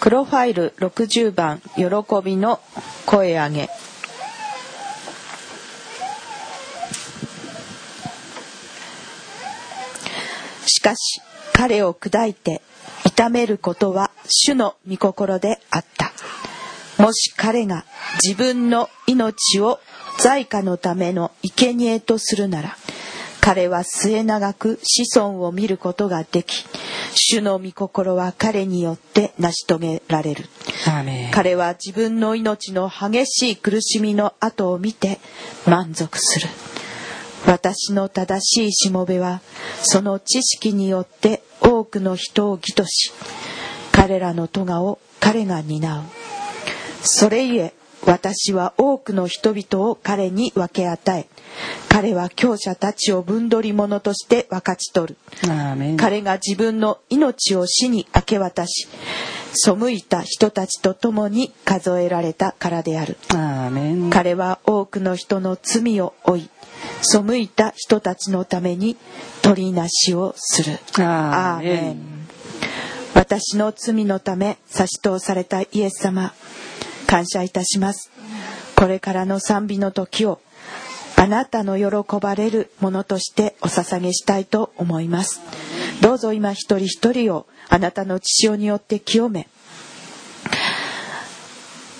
黒ファイル60番喜びの声上げ。しかし彼を砕いて痛めることは主の御心であった。もし彼が自分の命を在家のための生贄とするなら彼は末永く子孫を見ることができ主の御心は彼によって成し遂げられる。彼は自分の命の激しい苦しみの後を見て満足する。私の正しいしもべはその知識によって多くの人を義とし彼らの咎を彼が担う。それゆえ私は多くの人々を彼に分け与え彼は強者たちを分取り者として分かち取る。彼が自分の命を死に明け渡し背いた人たちと共に数えられたからである。彼は多くの人の罪を負い背いた人たちのために取りなしをする。アーメン私の罪のため差し通されたイエス様感謝いたします。これからの賛美の時をあなたの喜ばれるものとしてお捧げしたいと思います。どうぞ今一人一人をあなたの血潮によって清め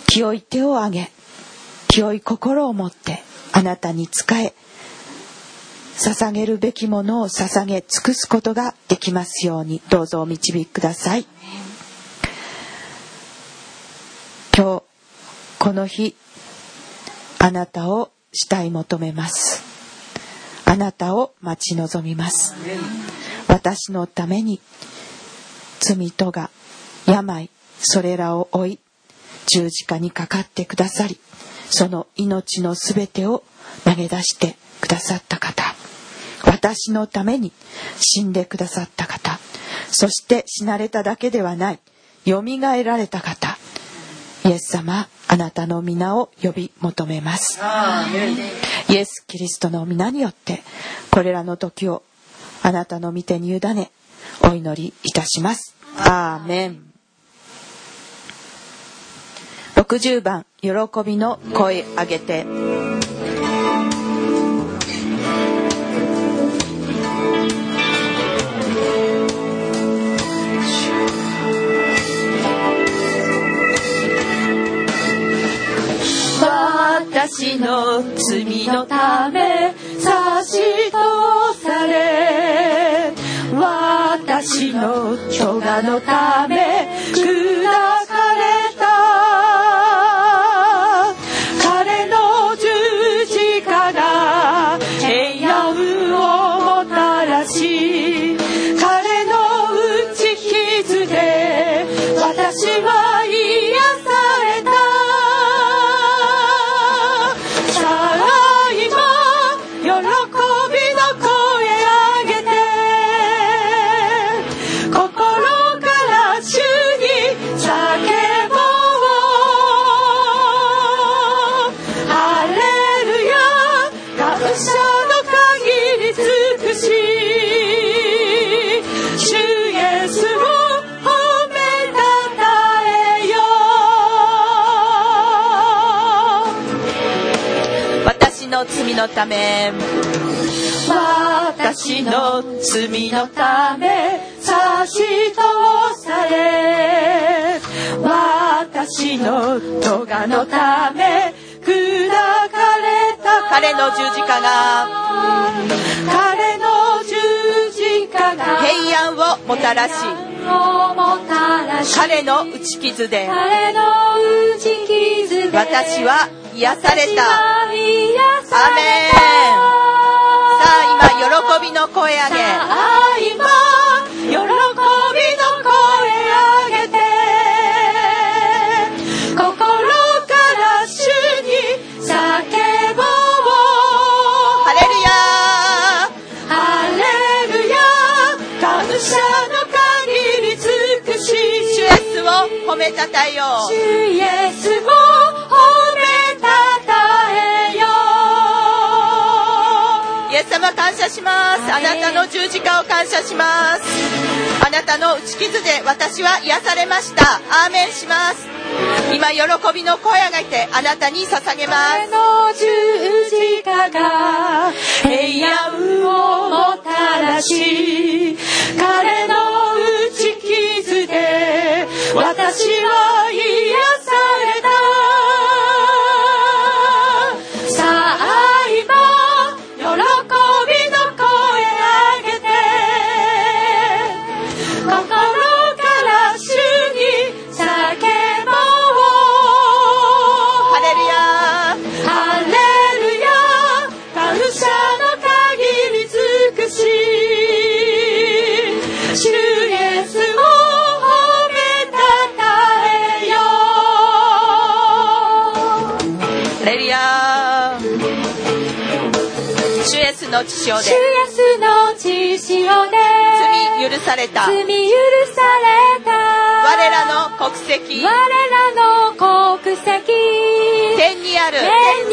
清い手を挙げ清い心を持ってあなたに仕え捧げるべきものを捧げ尽くすことができますようにどうぞお導きください。今日この日あなたを慕い求めます。あなたを待ち望みます。私のために罪とが病それらを負い十字架にかかってくださりその命のすべてを投げ出してくださった方。私のために死んでくださった方。そして死なれただけではないよみがえられた方。イエス様あなたの皆を呼び求めます。イエス・キリストの皆によってこれらの時をあなたの御手に委ねお祈りいたします。アーメン60番喜びの声上げて私の罪のため差し通され私の許可のため下の罪のため私の罪のため差し通され私の咎のため砕かれた彼の十字架が彼の十字架が平安をもたらしをもたらし彼の打ち傷で彼の打ち傷で私は癒された。アメれンさあ今喜びの声上げ。さあ今喜びの声上げて。心から主に叫ぼします。あなたの十字架を感謝します。あなたの打ち傷で私は癒されました。アーメンします。今喜びの声がいてあなたに捧げます。の十字架が平安をもたらしされた。罪許された。我らの国籍。我らの国籍。天にある。天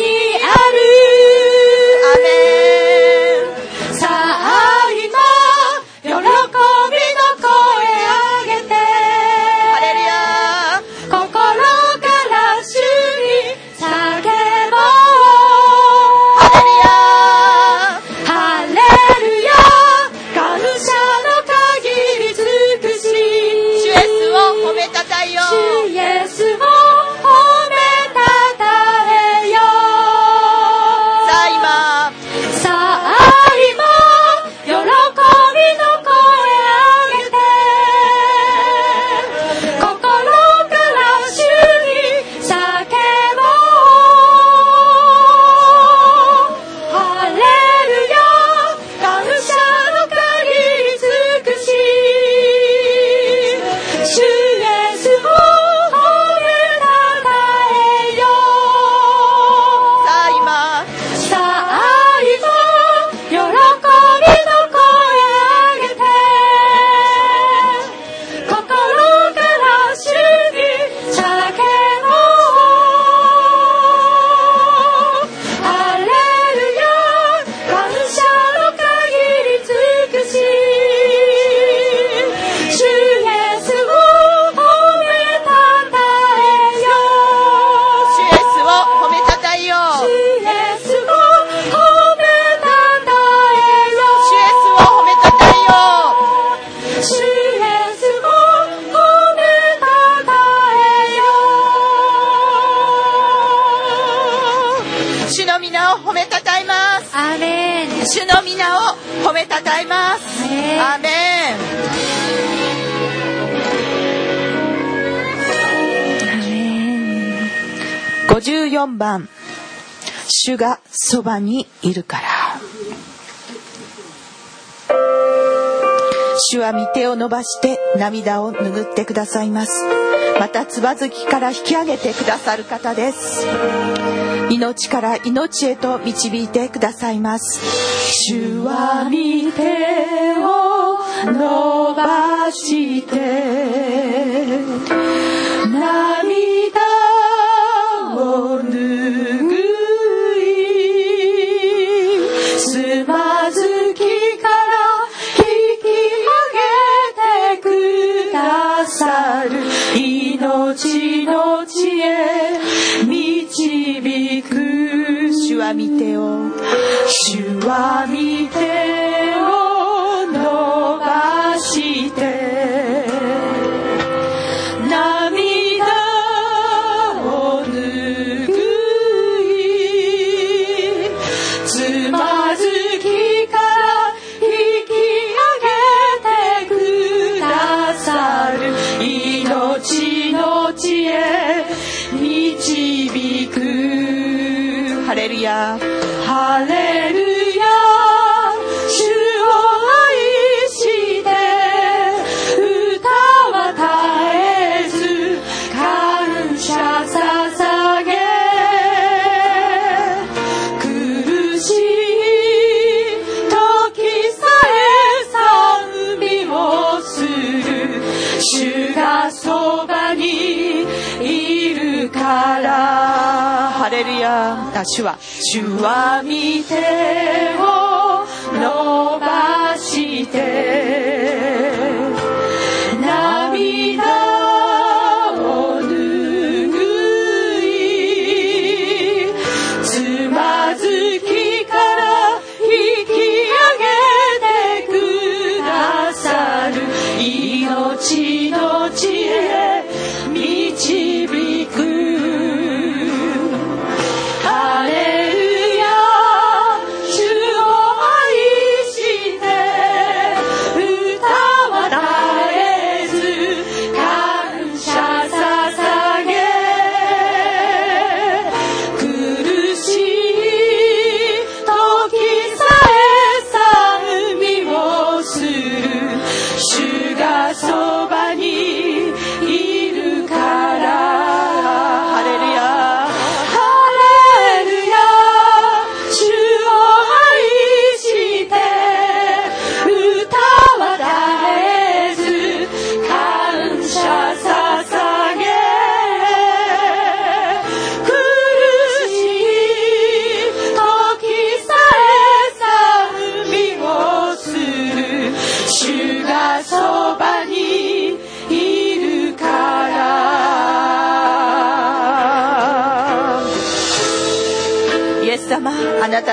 褒めたたえます。アメン主の皆を褒めたたえます。アメンアーメン54番主がそばにいるから。主は御手を伸ばして涙を拭ってくださいます。またつばずきから引き上げてくださる方です命から命へと導いてくださいます。主は御手を伸ばして。は御手を主は御手を主は。主は御手を伸ばして。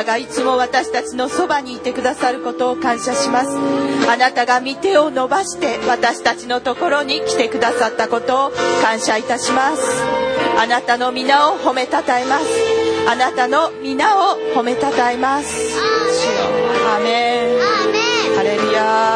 たがいつも私たちのそばにいてくださることを感謝します。あなたが御手を伸ばして私たちのところに来てくださったことを感謝いたします。あなたの皆を褒めたたえます。あなたの皆を褒めたたえます。主よアーメン。ハレルヤ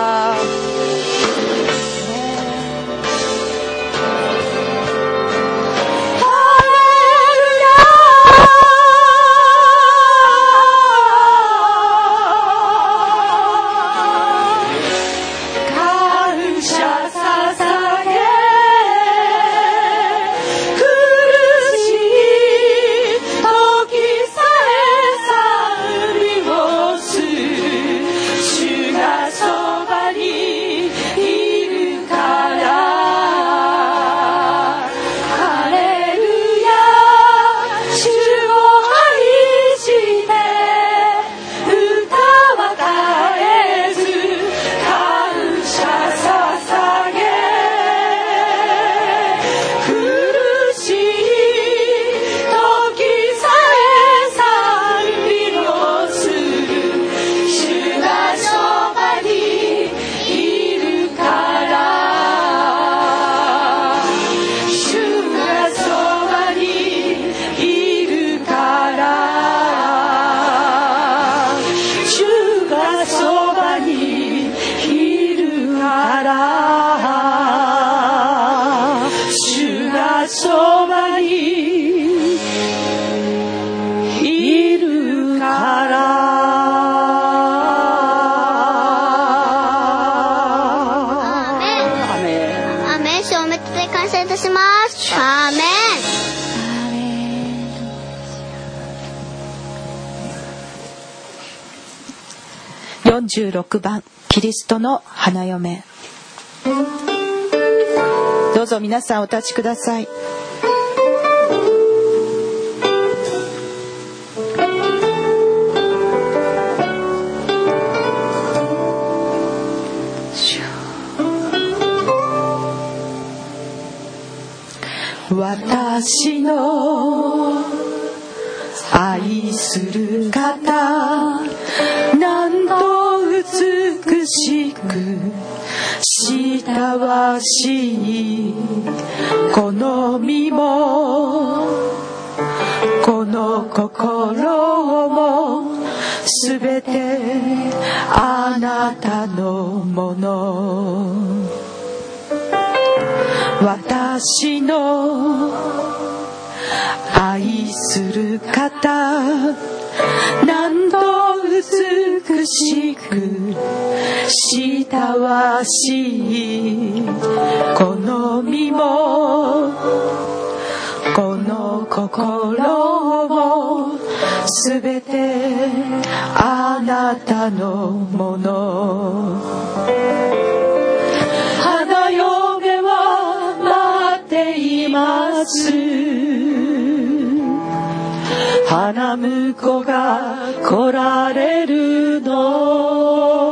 そばにいるから。アメン。アーメン。主をおめでとう感謝いたします。アーメン。46番キリストの花嫁。どうぞ皆さんお立ちください私の愛する方なんと美しく親しいこの身もこの心もすべてあなたのもの。私の愛する方なんと美しく親しいこの身もこの心もすべてあなたのもの。花婿が来られるの。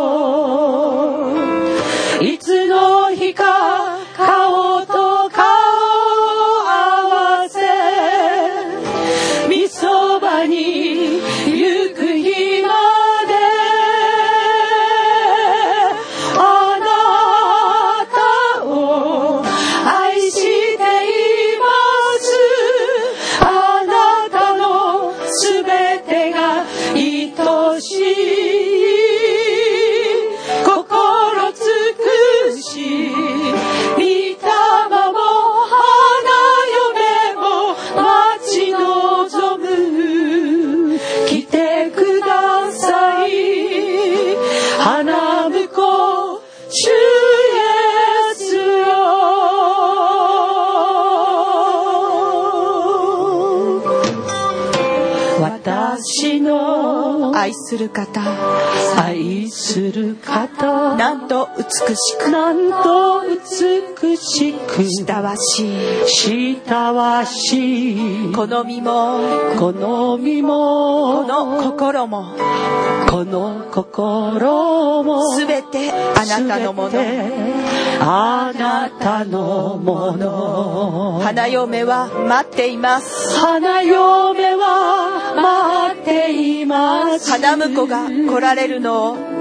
花婿主イエスよ。私の愛する方。愛する方美しくなんと美しく。親しい親しい。好みも好みも。この心も。この心も。すべてあなたのもの。あなたのもの。花嫁は待っています。花嫁は待っています。花婿が来られるのを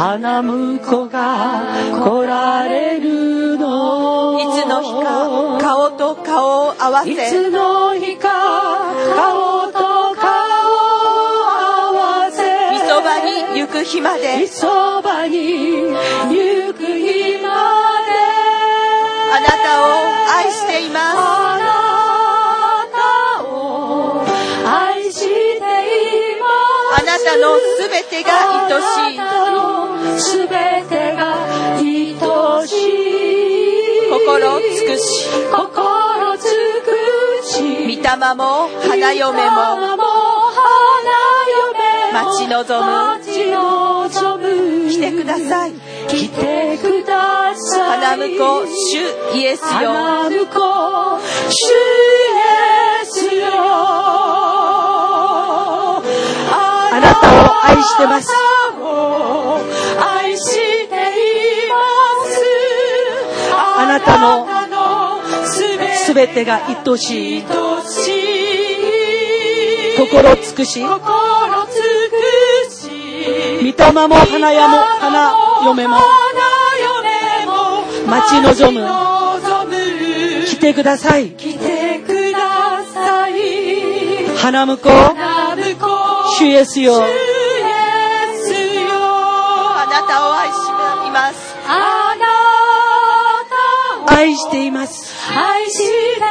花婿が来られるの。いつの日か顔と顔を合わいせつの日か顔と顔を合わせ。みそばに行く日まみで。そばに行く日まで。あなたを愛しています。す。あなたのすべてが愛しいすべてが愛しい。心尽くし。心尽くし。御霊も花嫁も。待ち望む。待ち望む。来てください。来てください。花婿主イエスよ。花婿主イエスよ。あなたを愛してますののすすべてが愛しい。愛しい心尽くし。心尽くし。御霊も花屋も花嫁も。待ち望む。来てください。来てください。花婿。花婿。主イエスよ愛しています。愛していま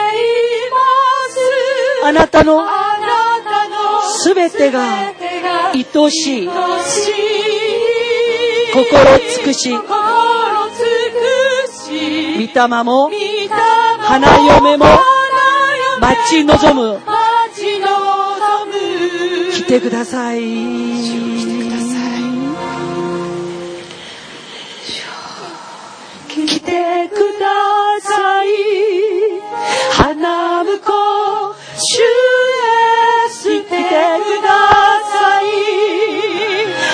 すあなたのすべてが全てが愛しい。心尽くし。御霊も花嫁も花嫁待ち望む。待ち望む。来てくださいさい。花婿主へ捨ててください。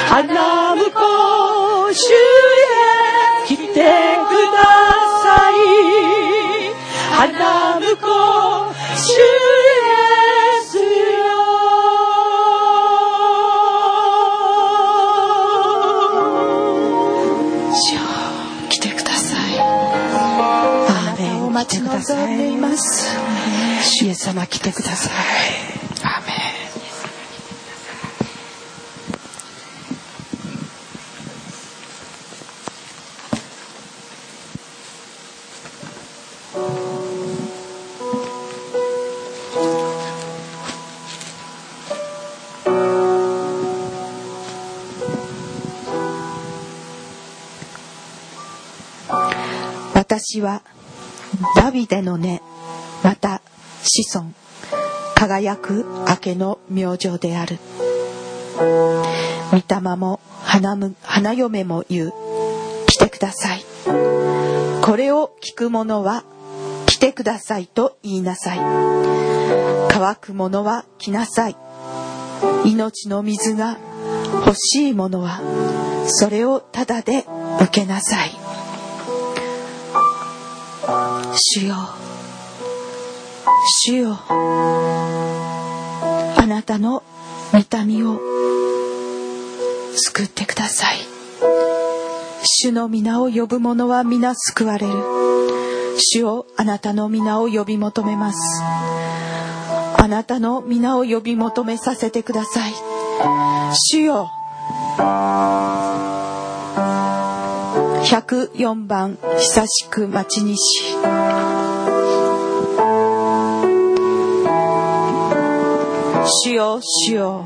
花婿主へ来てください。花婿主へいいます。主イエス様来てください。アーメン。私はダビデの根また子孫輝く明けの明星である。御霊も花花嫁も言う。来てください。これを聞く者は来てくださいと言いなさい。乾く者は来なさい。命の水が欲しい者はそれをただで受けなさい。主よ主よあなたの痛みを救ってください。主の皆を呼ぶ者は皆救われる。主をあなたの皆を呼び求めます。あなたの皆を呼び求めさせてください。主よ。104番「久しく待ちにし」「しよよ」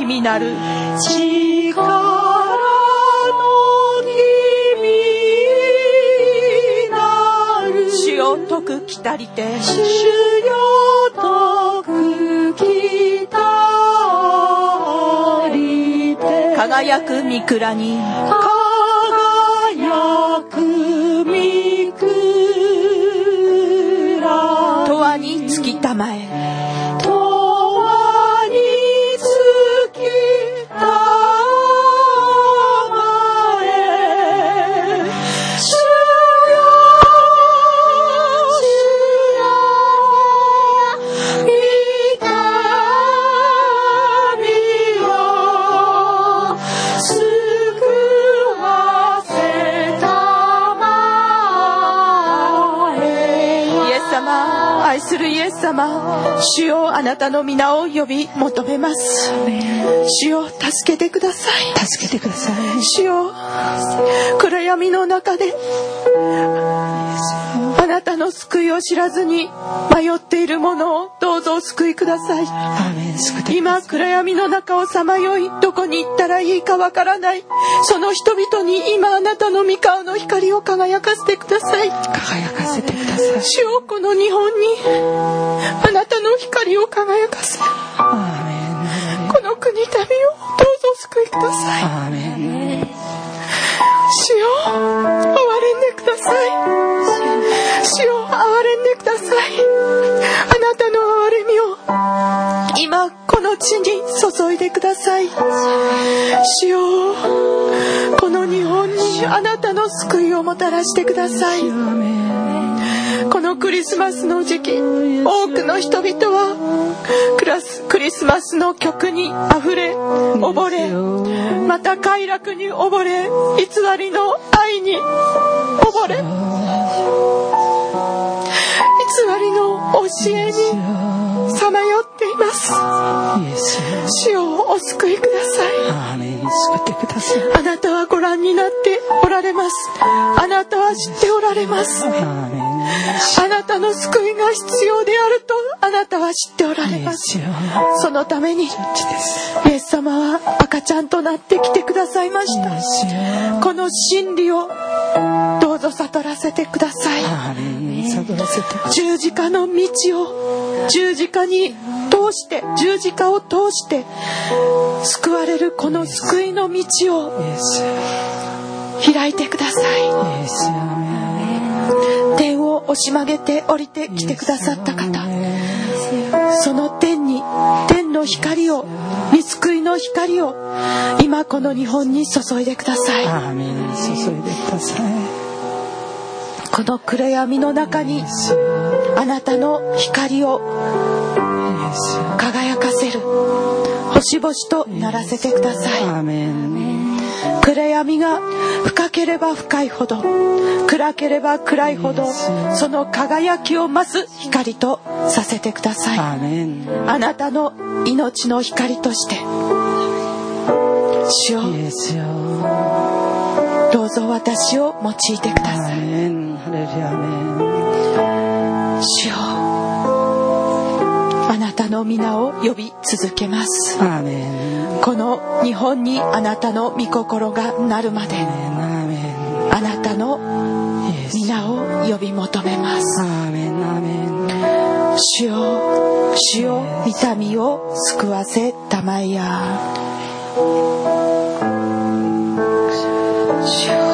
君なる。力とく来たりて。主よく来たりて。輝く御蔵に。輝たの皆を呼び求めます。主よ助けてください。助けてください。主よ暗闇の中であなたの救いを知らずに迷っている者をどうぞお救いください。今さ暗闇の中をさまよいどこに行ったらいいかわからない。その人々に今あなたの御顔の光を輝かせてください。い輝かせてください。主よこの日本にあなたの光を輝かせこの国民をどうぞお救いください。主よ憐れんでください。主よ憐れんでください。あなたの憐れみを今この地に注いでください。主よこの日本にあなたの救いをもたらしてくださいこのクリスマスの時期多くの人々はクラスクリスマスの曲にあふれ溺れまた快楽に溺れ偽りの愛に溺れ。偽りの教えにさまよっています。主をお救いください。あなたはご覧になっておられます。あなたは知っておられますあなたの救いが必要であるとあなたは知っておられます。そのためにイエス様は赤ちゃんとなってきてくださいました。この真理をどうぞ悟らせてください。十字架の道を十字架に通して十字架を通して救われるこの救いの道を開いてください押し曲げて降りてきてくださった方。その天に天の光を見救いの光を今この日本に注いでください。この暗闇の中にあなたの光を輝かせる星々とならせてください暗闇が深ければ深いほど暗ければ暗いほどその輝きを増す光とさせてください。あなたの命の光として主よ。イエスよどうぞ私を用いてくだアさい。主よ。あなたの皆を呼び続けますこの日本にあなたの御心がなるまであなたの皆を呼び求めます。主よ主よ痛みを救わせたまえや。主よ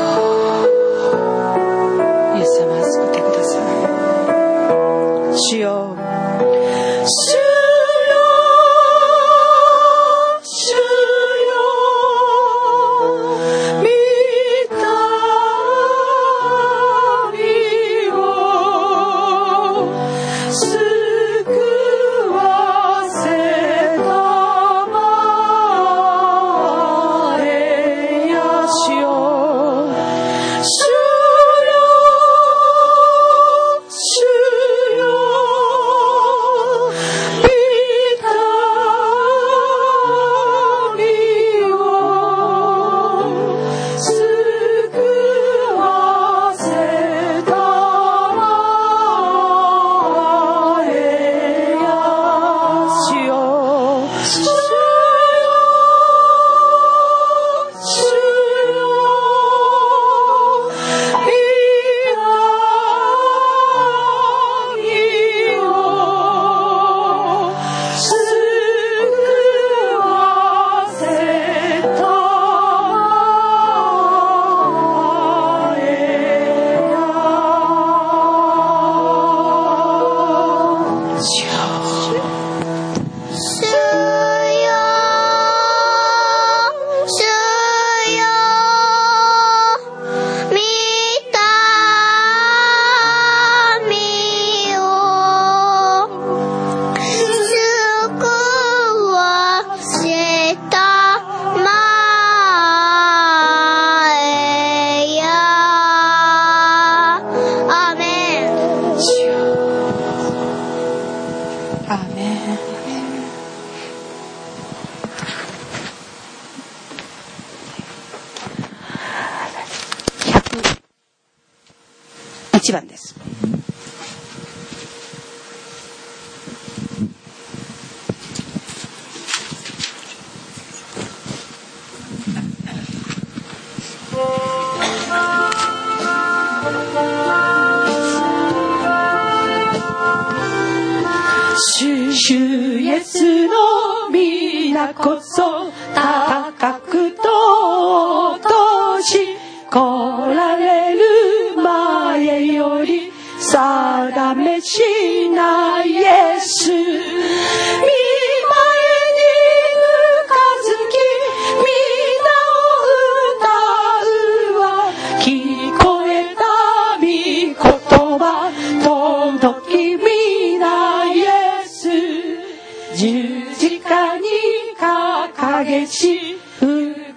主イエスの皆こそ高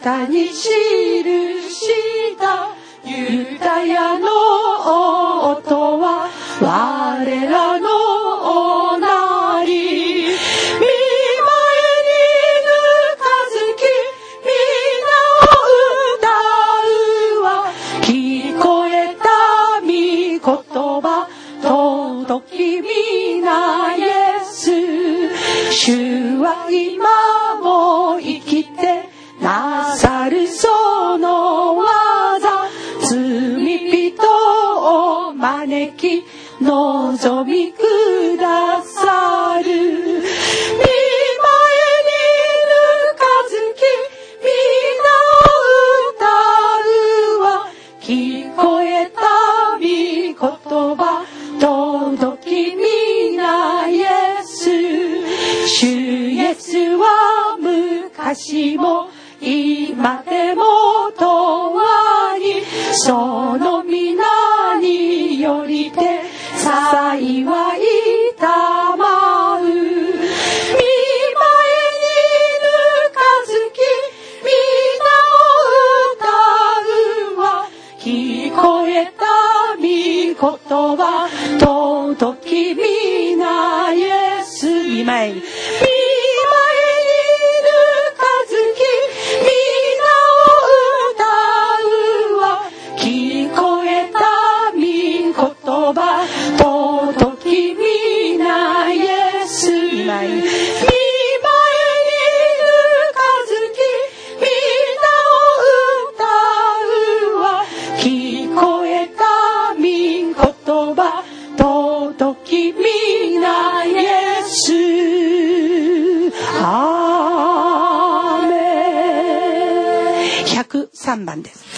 歌に記したユダヤの音は我らののき望みく見舞いにぬかずき、みんなを歌うわ。聞こえた民言葉、尊きみなやすまい。見舞いにぬかずき、みんなを歌うわ。聞こえた民言葉、尊きみ君3番です。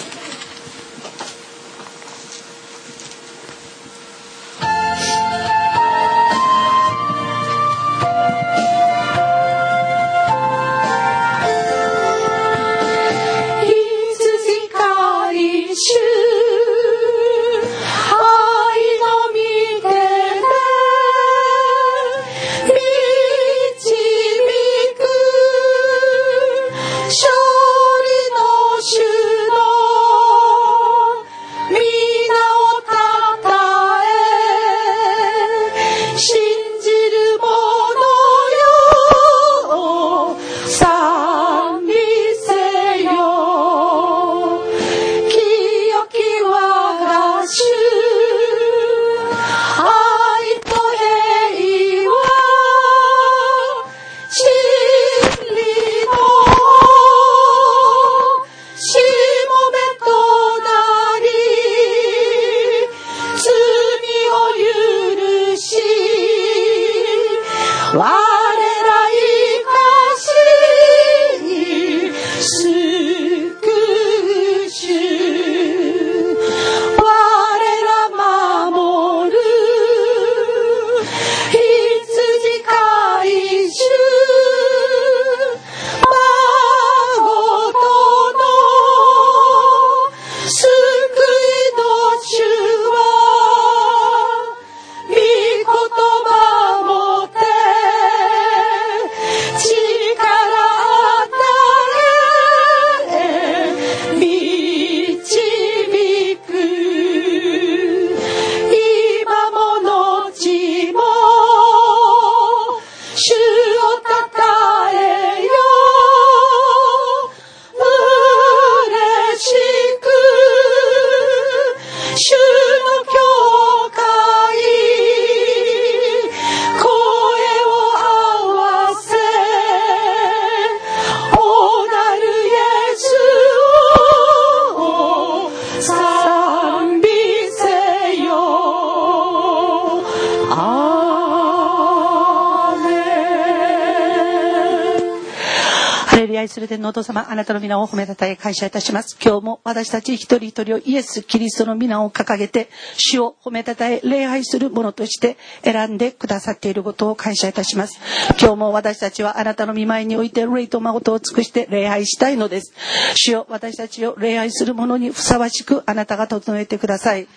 のお父様、あなたの皆を褒めたたえ感謝いたします。今日も私たち一人一人をイエス・キリストの皆を掲げて、主を褒めたたえ、礼拝する者として選んでくださっていることを感謝いたします。今日も私たちはあなたの見舞いにおいて霊と誠を尽くして礼拝したいのです。主よ、私たちを礼拝する者にふさわしくあなたが整えてください。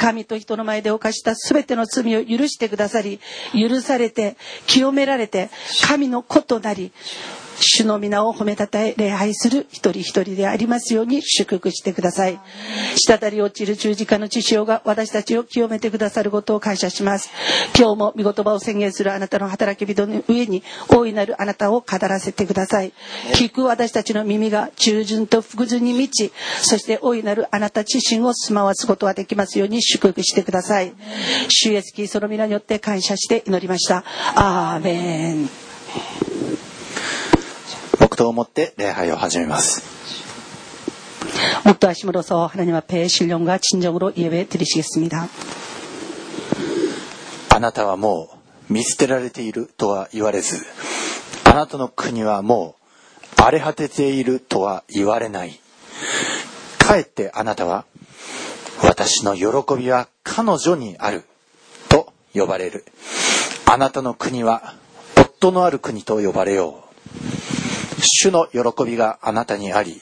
神と人の前で犯した全ての罪を許してくださり、許されて、清められて、神の子となり、主の皆を褒めたたえ礼拝する一人一人でありますように祝福してください。滴り落ちる十字架の血潮が私たちを清めてくださることを感謝します。今日も御言葉を宣言するあなたの働き人の上に大いなるあなたを語らせてください。聞く私たちの耳が従順と福順に満ち、そして大いなるあなた自身を住まわすことができますように祝福してください。主イエスキリストの皆によって感謝して祈りました。アーメン。黙祷をもって礼拝を始めます。 목도하심으로써 하나님 앞에 신령과 진정으로 예배 드리시겠습니다. あなたはもう見捨てられているとは言われず、あなたの国はもう荒れ果てているとは言われない。かえってあなたは、私の喜びは彼女にあると呼ばれる。あなたの国は夫のある国と呼ばれよう。 主の喜びがあなたにあり、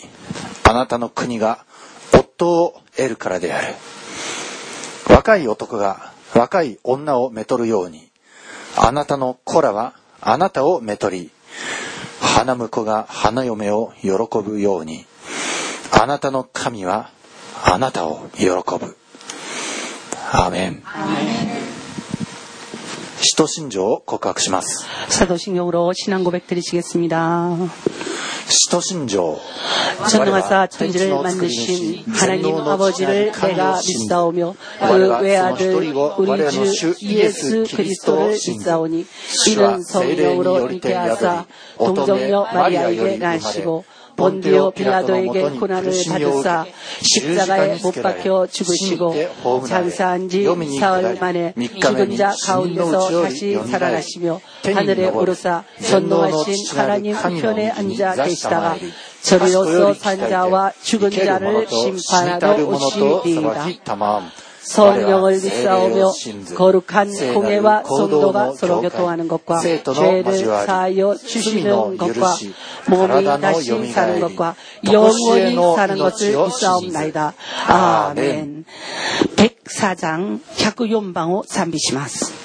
あなたの国が夫を得るからである。若い男が若い女をめとるように、あなたの子らはあなたをめとり、花婿が花嫁を喜ぶように、あなたの神はあなたを喜ぶ。アーメン。使徒信条を告白します。 사도신경으로 신앙 고백 드리시겠습니다. 使徒信条 전능하사 천지를 만드신 하나님 아버지를 내가 믿사오며 그 외아들 우리 주 예수 그리스도를 믿사오니 이는 성령으로 있게 하사 동정녀 마리아에게 나시고 본디오 빌라도에게 고난을 받으사 십자가에 못 박혀 죽으시고 장사한 지 사흘 만에 죽은 자 가운데서 다시 살아나시며 하늘에 오르사 전노하신 하나님 우편에 앉아 계시다가 저리로서 산자와 죽은 자를 심판하러 오시리이다. 성령을 믿사오며 거룩한 공예와 성도가 서로 교통하는 것과 죄를 사하여 주시는 것과 몸이 다시 사는 것과 영원히 사는 것을 믿사옵나이다. 아멘. 104장 104番を賛美します。